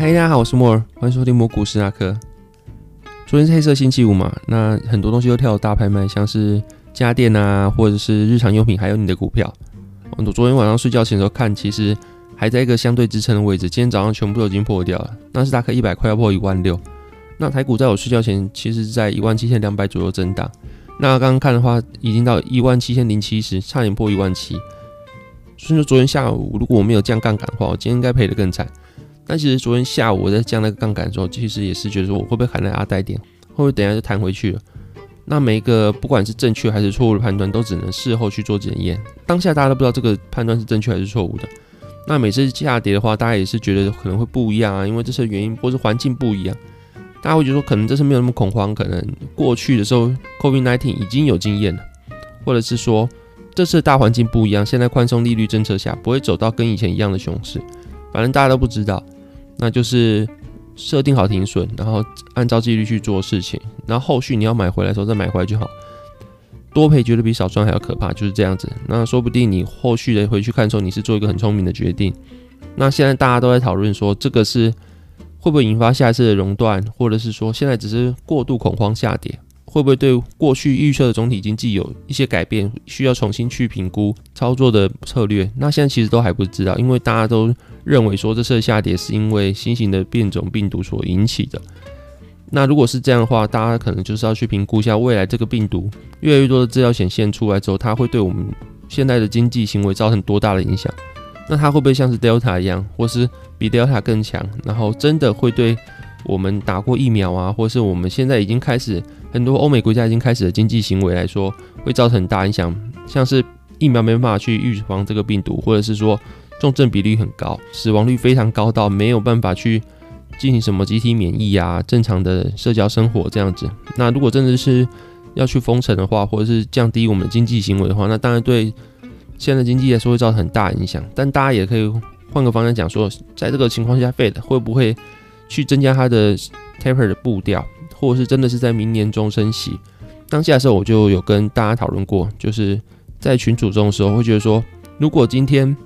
嗨，大家好，我是莫尔，欢迎收听蘑股斯纳克。昨天是黑色星期五嘛，那很多东西都跳大拍卖，像是家电啊，或者是日常用品，还有你的股票。我昨天晚上睡觉前的时候看，其实还在一个相对支撑的位置。今天早上全部都已经破掉了，那是大概一百块要破一万六。那台股在我睡觉前，其实在一万七千两百左右震荡。那刚刚看的话，已经到一万七千零七十，差点破一万七。所以说昨天下午如果我没有降杠杆的话，我今天应该赔得更惨。但其实昨天下午我在降那个杠杆的时候，其实也是觉得说我会不会喊在阿呆点，会不会等一下就弹回去了？那每一个不管是正确还是错误的判断，都只能事后去做检验。当下大家都不知道这个判断是正确还是错误的。那每次下跌的话，大家也是觉得可能会不一样啊，因为这次原因或是环境不一样，大家会觉得说可能这次没有那么恐慌，可能过去的时候 COVID-19 已经有经验了，或者是说这次大环境不一样，现在宽松利率政策下不会走到跟以前一样的熊市，反正大家都不知道。那就是设定好停损，然后按照纪律去做事情，然后后续你要买回来的时候再买回来就好。多赔绝对比少赚还要可怕，就是这样子。那说不定你后续的回去看的时候，你是做一个很聪明的决定。那现在大家都在讨论说，这个是会不会引发下一次的熔断，或者是说现在只是过度恐慌下跌？会不会对过去预测的总体经济有一些改变，需要重新去评估操作的策略？那现在其实都还不知道，因为大家都认为说这次的下跌是因为新型的变种病毒所引起的。那如果是这样的话，大家可能就是要去评估一下未来这个病毒越来越多的资料显现出来之后，它会对我们现在的经济行为造成多大的影响？那它会不会像是 Delta 一样，或是比 Delta 更强？然后真的会对我们打过疫苗啊，或者是我们现在已经开始？很多欧美国家已经开始的经济行为来说，会造成很大影响，像是疫苗没办法去预防这个病毒，或者是说重症比例很高，死亡率非常高到没有办法去进行什么集体免疫啊，正常的社交生活这样子。那如果真的是要去封城的话，或者是降低我们经济行为的话，那当然对现在经济来说会造成很大影响。但大家也可以换个方向讲说，在这个情况下，Fed 会不会去增加它的 taper 的步调？或者是真的是在明年中升息，当下的时候我就有跟大家讨论过，就是在群组中的时候会觉得说，如果今天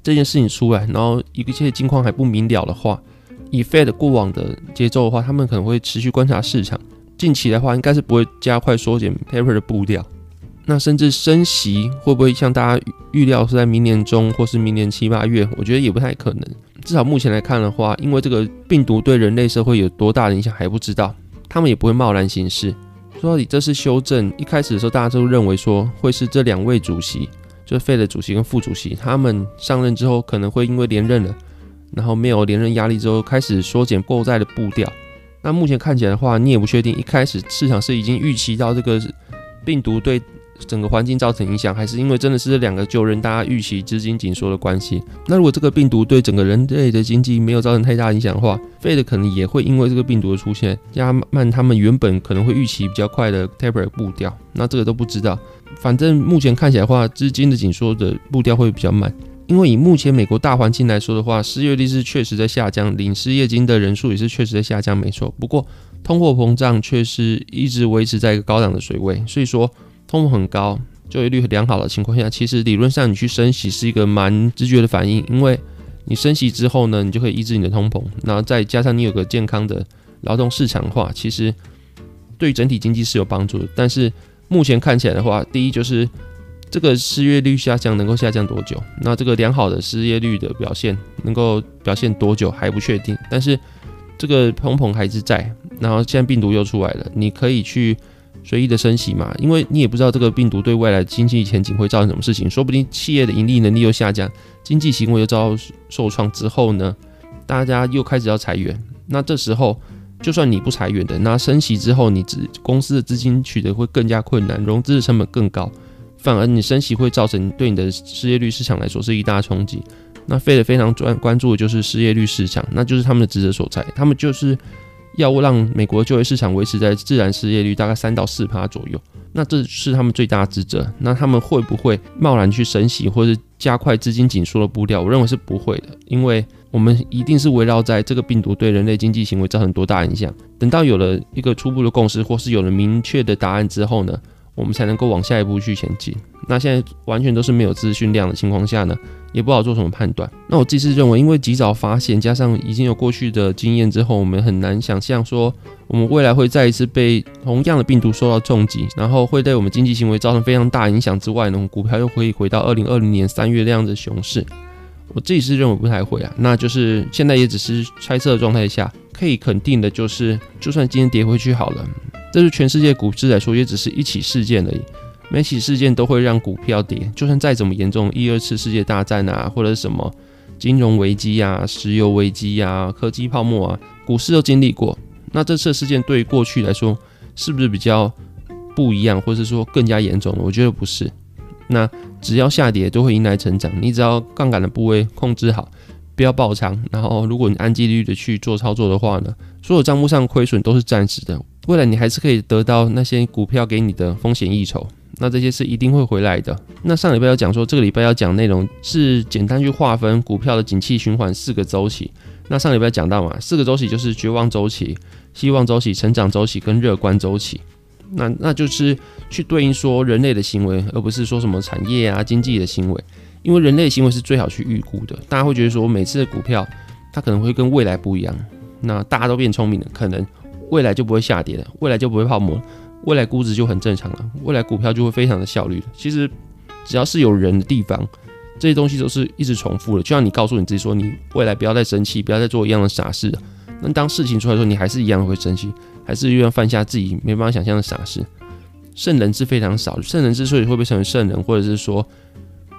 这件事情出来，然后一切境况还不明了的话，以 Fed 过往的节奏的话，他们可能会持续观察市场，近期的话应该是不会加快缩减 Taper 的步调，那甚至升息会不会像大家预料是在明年中或是明年七八月，我觉得也不太可能，至少目前来看的话，因为这个病毒对人类社会有多大的影响还不知道。他们也不会贸然行事。说到底，这是修正。一开始的时候，大家都认为说会是这两位主席，就是费的主席跟副主席，他们上任之后可能会因为连任了，然后没有连任压力之后，开始缩减购债的步调。那目前看起来的话，你也不确定，一开始市场是已经预期到这个病毒对。整个环境造成影响，还是因为真的是这两个救人，大家预期资金紧缩的关系。那如果这个病毒对整个人类的经济没有造成太大影响的话，Fed 可能也会因为这个病毒的出现，加慢他们原本可能会预期比较快的 taper 步调。那这个都不知道。反正目前看起来的话，资金的紧缩的步调会比较慢。因为以目前美国大环境来说的话，失业率是确实在下降，领失业金的人数也是确实在下降，没错。不过通货膨胀却是一直维持在一个高档的水位，所以说。通膨很高，就业率良好的情况下，其实理论上你去升息是一个蛮直觉的反应，因为你升息之后呢，你就可以抑制你的通膨，然后再加上你有个健康的劳动市场化，其实对整体经济是有帮助的。但是目前看起来的话，第一就是这个失业率下降能够下降多久？那这个良好的失业率的表现能够表现多久还不确定。但是这个通膨还是在，然后现在病毒又出来了，你可以去。随意的升息嘛，因为你也不知道这个病毒对未来经济前景会造成什么事情，说不定企业的盈利能力又下降，经济行为又遭受创之后呢，大家又开始要裁员。那这时候，就算你不裁员的，那升息之后，你资公司的资金取得会更加困难，融资的成本更高，反而你升息会造成对你的失业率市场来说是一大冲击。那费的非常专关注的就是失业率市场，那就是他们的职责所在，他们就是。要让美国就业市场维持在自然失业率大概三到四趴左右，那这是他们最大的职责。那他们会不会贸然去升息，或者加快资金紧缩的步调？我认为是不会的，因为我们一定是围绕在这个病毒对人类经济行为造成多大影响。等到有了一个初步的共识，或是有了明确的答案之后呢，我们才能够往下一步去前进。那现在完全都是没有资讯量的情况下呢，也不好做什么判断。那我自己是认为，因为及早发现，加上已经有过去的经验之后，我们很难想象说，我们未来会再一次被同样的病毒受到重击，然后会对我们经济行为造成非常大影响之外呢，股票又可以回到二零二零年三月那样的熊市。我自己是认为不太会啊，那就是现在也只是猜测的状态下，可以肯定的就是，就算今天跌回去好了，这是全世界股市来说，也只是一起事件而已。每起事件都会让股票跌，就算再怎么严重，一二次世界大战啊，或者什么金融危机啊、石油危机啊、科技泡沫啊，股市都经历过。那这次事件对于过去来说，是不是比较不一样，或者是说更加严重呢？我觉得不是。那只要下跌都会迎来成长，你只要杠杆的部位控制好，不要爆仓，然后如果你按纪律的去做操作的话呢，所有账目上亏损都是暂时的，未来你还是可以得到那些股票给你的风险溢酬，那这些是一定会回来的。那上礼拜要讲说，这个礼拜要讲内容是简单去划分股票的景气循环四个周期。那上礼拜讲到嘛，四个周期就是绝望周期、希望周期、成长周期跟乐观周期。那那就是去对应说人类的行为，而不是说什么产业啊、经济的行为，因为人类的行为是最好去预估的。大家会觉得说，每次的股票它可能会跟未来不一样，那大家都变聪明了，可能未来就不会下跌了，未来就不会泡沫，未来估值就很正常了，未来股票就会非常的效率了。其实只要是有人的地方，这些东西都是一直重复的。就像你告诉你自己说，你未来不要再生气，不要再做一样的傻事。那当事情出来的时候，你还是一样会生气。还是又要犯下自己没办法想象的傻事。圣人是非常少，圣人之所以会被称为圣人，或者是说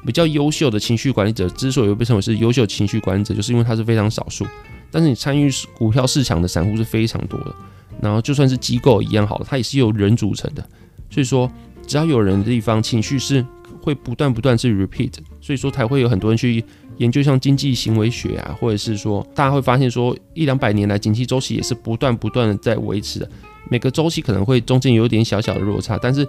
比较优秀的情绪管理者，之所以会被称为是优秀情绪管理者，就是因为他是非常少数。但是你参与股票市场的散户是非常多的，然后就算是机构一样好了，它也是由人组成的。所以说，只要有人的地方，情绪是会不断不断是 repeat，所以说才会有很多人去。研究像经济行为学啊，或者是说，大家会发现说，一两百年来，经济周期也是不断不断的在维持的。每个周期可能会中间有点小小的落差，但是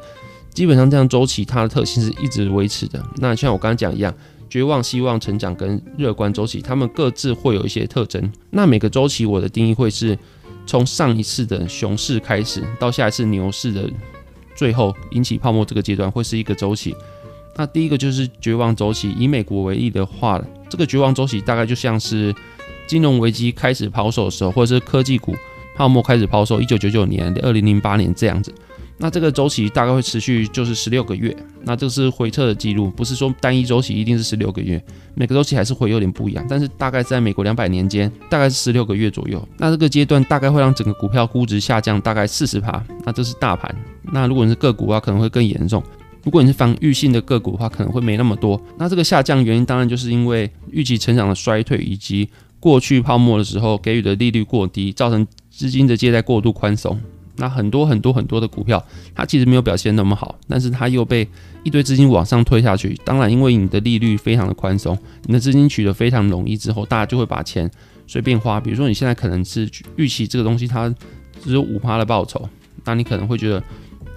基本上这样周期它的特性是一直维持的。那像我刚刚讲一样，绝望、希望、成长跟乐观周期，它们各自会有一些特征。那每个周期我的定义会是从上一次的熊市开始，到下一次牛市的最后引起泡沫这个阶段，会是一个周期。那第一个就是绝望周期，以美国为例的话。这个绝望周期大概就像是金融危机开始抛售的时候，或者是科技股泡沫开始抛售，一九九九年、二零零八年这样子。那这个周期大概会持续就是十六个月。那这是回撤的记录，不是说单一周期一定是十六个月，每个周期还是会有点不一样。但是大概在美国两百年间，大概是十六个月左右。那这个阶段大概会让整个股票估值下降大概四十趴。那这是大盘。那如果你是个股的话，可能会更严重。如果你是防御性的个股的话，可能会没那么多。那这个下降原因当然就是因为预期成长的衰退，以及过去泡沫的时候给予的利率过低，造成资金的借贷过度宽松。那很多很多很多的股票，它其实没有表现那么好，但是它又被一堆资金往上推下去。当然，因为你的利率非常的宽松，你的资金取得非常容易之后，大家就会把钱随便花。比如说你现在可能是预期这个东西它只有五趴的报酬，那你可能会觉得。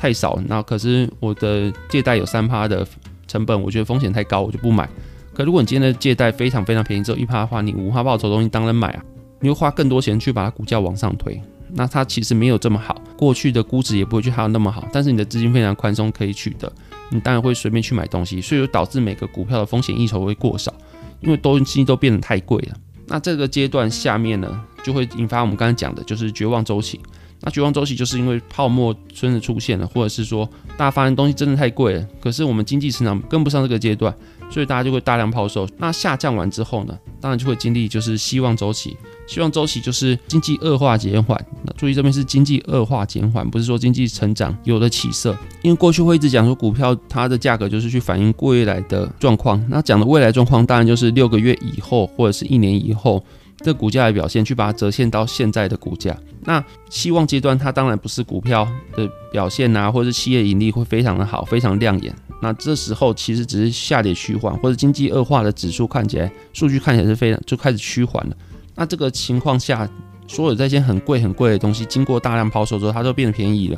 太少，那可是我的借贷有三趴的成本，我觉得风险太高，我就不买。可如果你今天的借贷非常非常便宜，只有一趴的话，你五趴报酬东西当然买啊，你会花更多钱去把它股价往上推，那它其实没有这么好，过去的估值也不会去还有那么好，但是你的资金非常宽松可以取得，你当然会随便去买东西，所以就导致每个股票的风险溢酬会过少，因为东西都变得太贵了。那这个阶段下面呢，就会引发我们刚才讲的，就是绝望周期。那绝望周期就是因为泡沫真的出现了，或者是说大家发现东西真的太贵了，可是我们经济成长跟不上这个阶段，所以大家就会大量抛售。那下降完之后呢，当然就会经历就是希望周期。希望周期就是经济恶化减缓。那注意这边是经济恶化减缓，不是说经济成长有了起色。因为过去会一直讲说股票它的价格就是去反映未来的状况。那讲的未来状况当然就是六个月以后或者是一年以后。这股价的表现，去把它折现到现在的股价。那希望阶段，它当然不是股票的表现啊，或者是企业盈利会非常的好，非常亮眼。那这时候其实只是下跌趋缓，或者经济恶化的指数看起来，数据看起来是非常就开始趋缓了。那这个情况下，所有这些很贵很贵的东西，经过大量抛售之后，它都变得便宜了。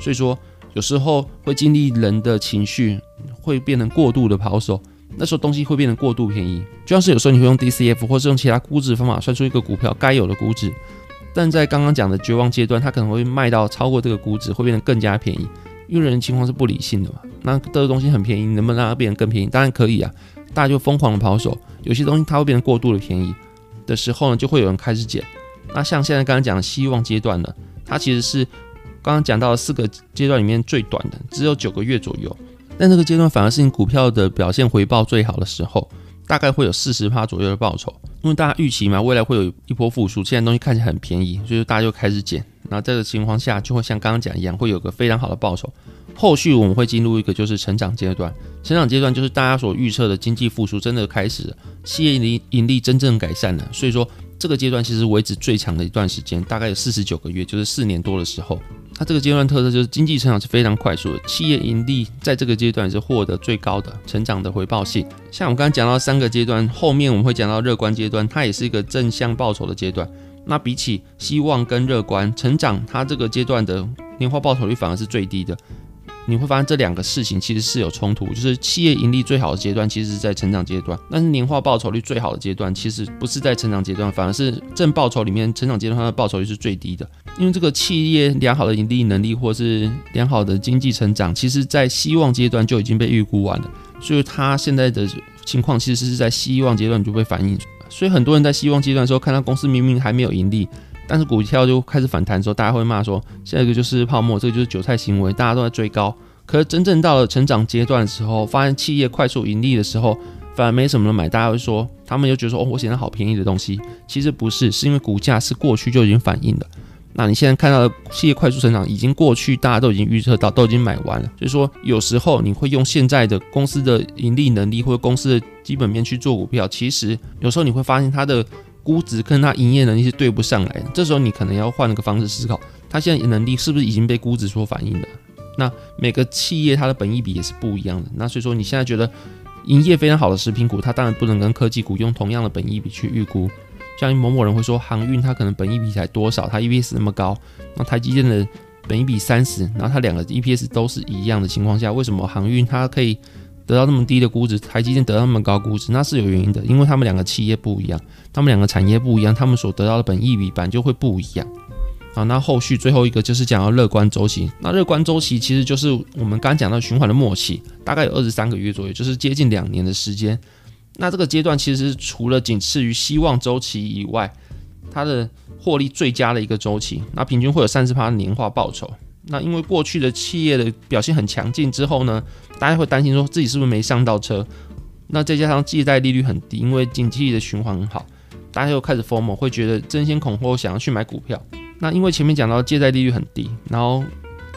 所以说，有时候会经历人的情绪，会变成过度的抛售。那时候东西会变得过度便宜，就像是有时候你会用 DCF 或是用其他估值方法算出一个股票该有的估值，但在刚刚讲的绝望阶段，它可能会卖到超过这个估值，会变得更加便宜。因为人的情况是不理性的嘛。那这个东西很便宜，能不能让它变得更便宜？当然可以啊，大家就疯狂的抛售。有些东西它会变得过度的便宜的时候呢，就会有人开始减。那像现在刚刚讲的希望阶段呢，它其实是刚刚讲到的四个阶段里面最短的，只有九个月左右。但这个阶段反而是你股票的表现回报最好的时候，大概会有四十趴左右的报酬。因为大家预期嘛，未来会有一波复苏，现在东西看起来很便宜，所以大家就开始减。那这个情况下，就会像刚刚讲一样，会有个非常好的报酬。后续我们会进入一个就是成长阶段，成长阶段就是大家所预测的经济复苏真的开始，企业盈盈利真正改善了。所以说这个阶段其实维持最长的一段时间，大概有四十九个月，就是四年多的时候。它这个阶段特色就是经济成长是非常快速的，企业盈利在这个阶段是获得最高的成长的回报性。像我们刚刚讲到三个阶段，后面我们会讲到乐观阶段，它也是一个正向报酬的阶段。那比起希望跟乐观成长，它这个阶段的年化报酬率反而是最低的。你会发现这两个事情其实是有冲突，就是企业盈利最好的阶段其实是在成长阶段，但是年化报酬率最好的阶段其实不是在成长阶段，反而是正报酬里面成长阶段它的报酬率是最低的。因为这个企业良好的盈利能力或是良好的经济成长，其实在希望阶段就已经被预估完了，所以它现在的情况其实是在希望阶段就被反映。所以很多人在希望阶段的时候看到公司明明还没有盈利。但是股票就开始反弹的时候，大家会骂说，下一个就是泡沫，这个就是韭菜行为，大家都在追高。可是真正到了成长阶段的时候，发现企业快速盈利的时候，反而没什么人买，大家会说，他们就觉得说，哦，我现在好便宜的东西，其实不是，是因为股价是过去就已经反映了。那你现在看到的企业快速成长，已经过去，大家都已经预测到，都已经买完了。所以说，有时候你会用现在的公司的盈利能力或者公司的基本面去做股票，其实有时候你会发现它的。估值跟它营业能力是对不上来的，这时候你可能要换个方式思考，它现在能力是不是已经被估值所反映了？那每个企业它的本益比也是不一样的，那所以说你现在觉得营业非常好的食品股，它当然不能跟科技股用同样的本益比去预估。像某某人会说航运它可能本益比才多少，它 EPS 那么高，那台积电的本益比三十，然后它两个 EPS 都是一样的情况下，为什么航运它可以？得到那么低的估值，台积电得到那么高估值，那是有原因的，因为他们两个企业不一样，他们两个产业不一样，他们所得到的本益比版就会不一样。好，那后续最后一个就是讲到乐观周期，那乐观周期其实就是我们刚讲到循环的末期，大概有二十三个月左右，就是接近两年的时间。那这个阶段其实除了仅次于希望周期以外，它的获利最佳的一个周期，那平均会有三十趴年化报酬。那因为过去的企业的表现很强劲之后呢，大家会担心说自己是不是没上到车。那再加上借贷利率很低，因为经济的循环很好，大家又开始疯会觉得争先恐后想要去买股票。那因为前面讲到借贷利率很低，然后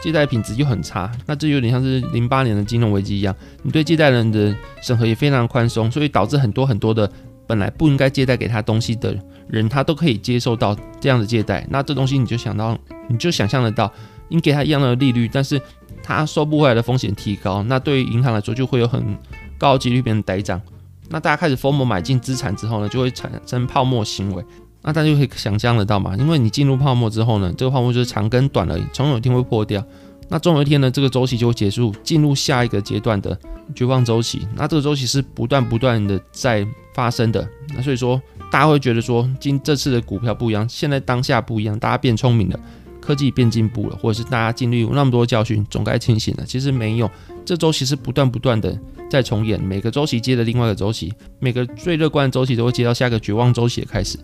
借贷品质又很差，那这有点像是零八年的金融危机一样，你对借贷人的审核也非常宽松，所以导致很多很多的本来不应该借贷给他东西的人，他都可以接受到这样的借贷。那这东西你就想到，你就想象得到。你给他一样的利率，但是他收不回来的风险提高，那对于银行来说就会有很高几率变成呆账。那大家开始疯魔买进资产之后呢，就会产生泡沫行为。那大家就可以想象得到嘛，因为你进入泡沫之后呢，这个泡沫就是长跟短而已，总有一天会破掉。那总有一天呢，这个周期就会结束，进入下一个阶段的绝望周期。那这个周期是不断不断的在发生的。那所以说，大家会觉得说，今这次的股票不一样，现在当下不一样，大家变聪明了。科技变进步了，或者是大家经历那么多教训，总该清醒了。其实没有，这周期是不断不断的在重演，每个周期接着另外一个周期，每个最乐观的周期都会接到下一个绝望周期的开始。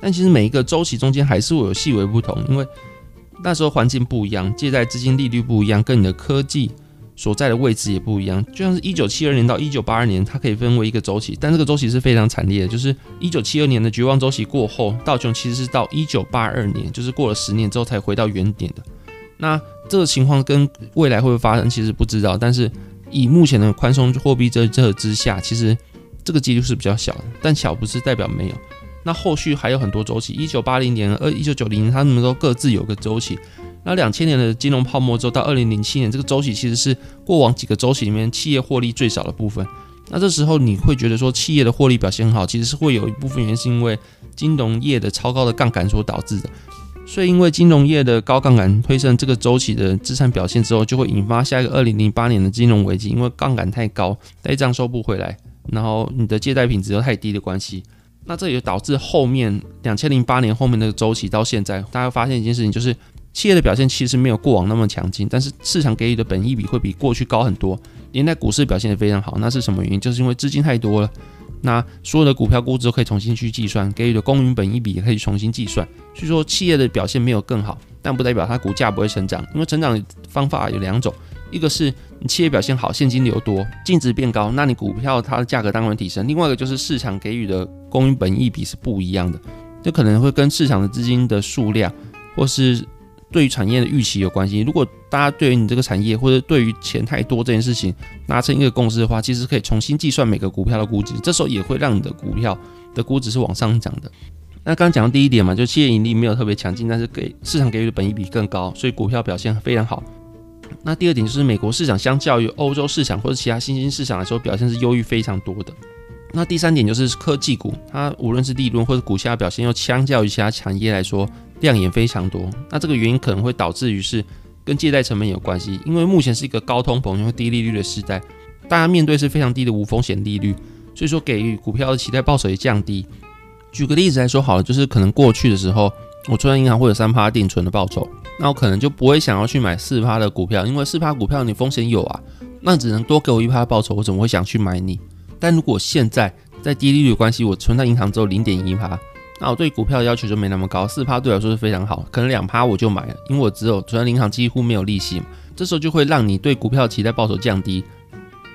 但其实每一个周期中间还是会有细微不同，因为那时候环境不一样，借贷资金利率不一样，跟你的科技。所在的位置也不一样，就像是一九七二年到一九八二年，它可以分为一个周期，但这个周期是非常惨烈的。就是一九七二年的绝望周期过后，道琼其实是到一九八二年，就是过了十年之后才回到原点的。那这个情况跟未来会不会发生，其实不知道。但是以目前的宽松货币政策之下，其实这个几率是比较小的。但小不是代表没有。那后续还有很多周期，一九八零年、二一九九零年，他们都各自有个周期。那两千年的金融泡沫之后，到二零零七年，这个周期其实是过往几个周期里面企业获利最少的部分。那这时候你会觉得说企业的获利表现很好，其实是会有一部分原因是因为金融业的超高的杠杆所导致的。所以因为金融业的高杠杆推升这个周期的资产表现之后，就会引发下一个二零零八年的金融危机，因为杠杆太高，呆账收不回来，然后你的借贷品质又太低的关系。那这也导致后面两千零八年后面那个周期到现在，大家发现一件事情就是。企业的表现其实没有过往那么强劲，但是市场给予的本益比会比过去高很多，连带股市表现也非常好。那是什么原因？就是因为资金太多了，那所有的股票估值都可以重新去计算，给予的公允本益比也可以重新计算。所以说企业的表现没有更好，但不代表它股价不会成长，因为成长方法有两种，一个是你企业表现好，现金流多，净值变高，那你股票它的价格当然提升；另外一个就是市场给予的公允本益比是不一样的，这可能会跟市场的资金的数量或是对于产业的预期有关系。如果大家对于你这个产业或者对于钱太多这件事情达成一个共识的话，其实可以重新计算每个股票的估值，这时候也会让你的股票的估值是往上涨的。那刚刚讲到第一点嘛，就企业盈利没有特别强劲，但是给市场给予的本益比更高，所以股票表现非常好。那第二点就是美国市场相较于欧洲市场或者其他新兴市场来说，表现是优于非常多的。那第三点就是科技股，它无论是利润或者股价表现，又相较于其他产业来说。亮眼非常多，那这个原因可能会导致于是跟借贷成本有关系，因为目前是一个高通膨又低利率的时代，大家面对是非常低的无风险利率，所以说给予股票的期待报酬也降低。举个例子来说好了，就是可能过去的时候，我存在银行会有三趴定存的报酬，那我可能就不会想要去买四趴的股票，因为四趴股票你风险有啊，那只能多给我一趴报酬，我怎么会想去买你？但如果现在在低利率关系，我存在银行只有零点一趴。那我对股票的要求就没那么高，四趴对我来说是非常好，可能两趴我就买了，因为我只有存在银行几乎没有利息嘛。这时候就会让你对股票期待报酬降低，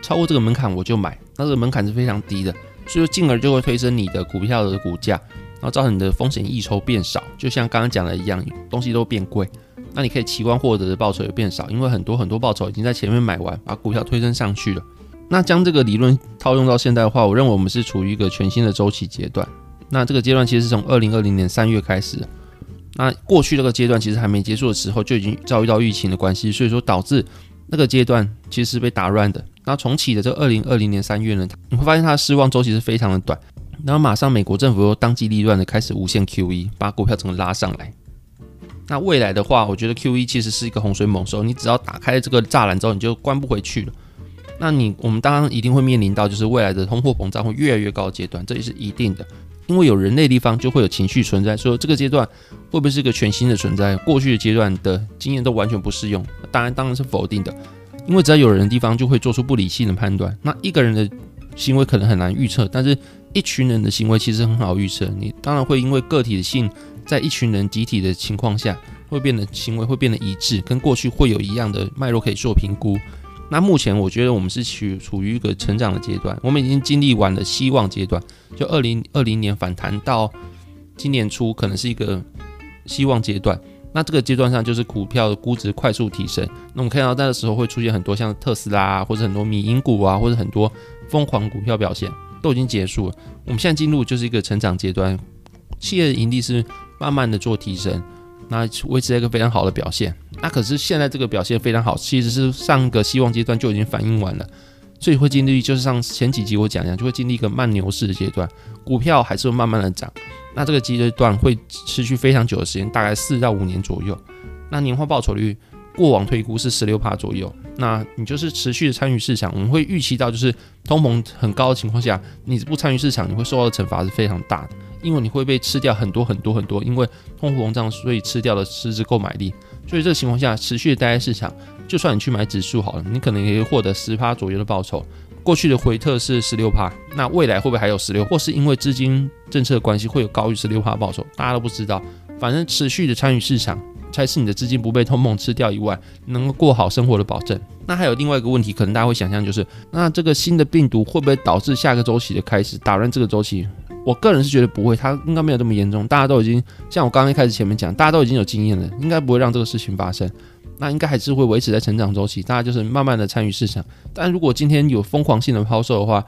超过这个门槛我就买，那这个门槛是非常低的，所以进而就会推升你的股票的股价，然后造成你的风险溢酬变少，就像刚刚讲的一样，东西都变贵，那你可以期望获得的报酬也变少，因为很多很多报酬已经在前面买完，把股票推升上去了。那将这个理论套用到现在的话，我认为我们是处于一个全新的周期阶段。那这个阶段其实是从二零二零年三月开始，那过去这个阶段其实还没结束的时候就已经遭遇到疫情的关系，所以说导致那个阶段其实是被打乱的。那重启的这二零二零年三月呢，你会发现它的失望周期是非常的短，然后马上美国政府又当机立断的开始无限 QE，把股票整个拉上来。那未来的话，我觉得 QE 其实是一个洪水猛兽，你只要打开这个栅栏之后，你就关不回去了。那你我们当然一定会面临到就是未来的通货膨胀会越来越高的阶段，这也是一定的。因为有人类地方就会有情绪存在，说这个阶段会不会是一个全新的存在？过去的阶段的经验都完全不适用，当然当然是否定的。因为只要有人的地方就会做出不理性的判断。那一个人的行为可能很难预测，但是一群人的行为其实很好预测。你当然会因为个体的性在一群人集体的情况下会变得行为会变得一致，跟过去会有一样的脉络可以做评估。那目前我觉得我们是处处于一个成长的阶段，我们已经经历完了希望阶段，就二零二零年反弹到今年初可能是一个希望阶段。那这个阶段上就是股票的估值快速提升，那我们看到那个时候会出现很多像特斯拉啊或者很多米因股啊，或者很多疯狂股票表现都已经结束了。我们现在进入就是一个成长阶段，企业的盈利是慢慢的做提升。那维持一个非常好的表现，那可是现在这个表现非常好，其实是上个希望阶段就已经反映完了，所以会经历就是像前几集我讲一样，就会经历一个慢牛市的阶段，股票还是会慢慢的涨，那这个阶段会持续非常久的时间，大概四到五年左右，那年化报酬率过往推估是十六帕左右，那你就是持续的参与市场，我们会预期到就是通膨很高的情况下，你不参与市场，你会受到的惩罚是非常大的。因为你会被吃掉很多很多很多，因为通货膨胀，所以吃掉了实质购买力。所以这个情况下，持续的待在市场，就算你去买指数好了，你可能也会获得十趴左右的报酬。过去的回撤是十六趴，那未来会不会还有十六，或是因为资金政策的关系会有高于十六趴报酬？大家都不知道。反正持续的参与市场，才是你的资金不被通膨吃掉以外，能够过好生活的保证。那还有另外一个问题，可能大家会想象就是，那这个新的病毒会不会导致下个周期的开始，打乱这个周期？我个人是觉得不会，它应该没有这么严重。大家都已经像我刚刚一开始前面讲，大家都已经有经验了，应该不会让这个事情发生。那应该还是会维持在成长周期，大家就是慢慢的参与市场。但如果今天有疯狂性的抛售的话，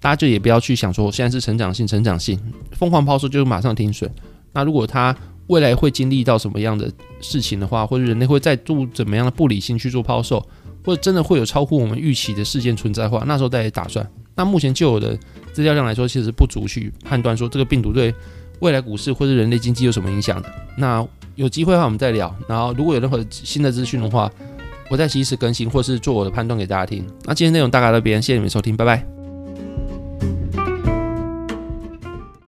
大家就也不要去想说现在是成长性，成长性疯狂抛售就马上停损。那如果它未来会经历到什么样的事情的话，或者人类会再度怎么样的不理性去做抛售，或者真的会有超乎我们预期的事件存在的话，那时候再打算。那目前就有的资料量来说，其实不足去判断说这个病毒对未来股市或者人类经济有什么影响的。那有机会的话，我们再聊。然后如果有任何新的资讯的话，我再及时更新或是做我的判断给大家听。那今天内容大概到这边，谢谢你们收听，拜拜。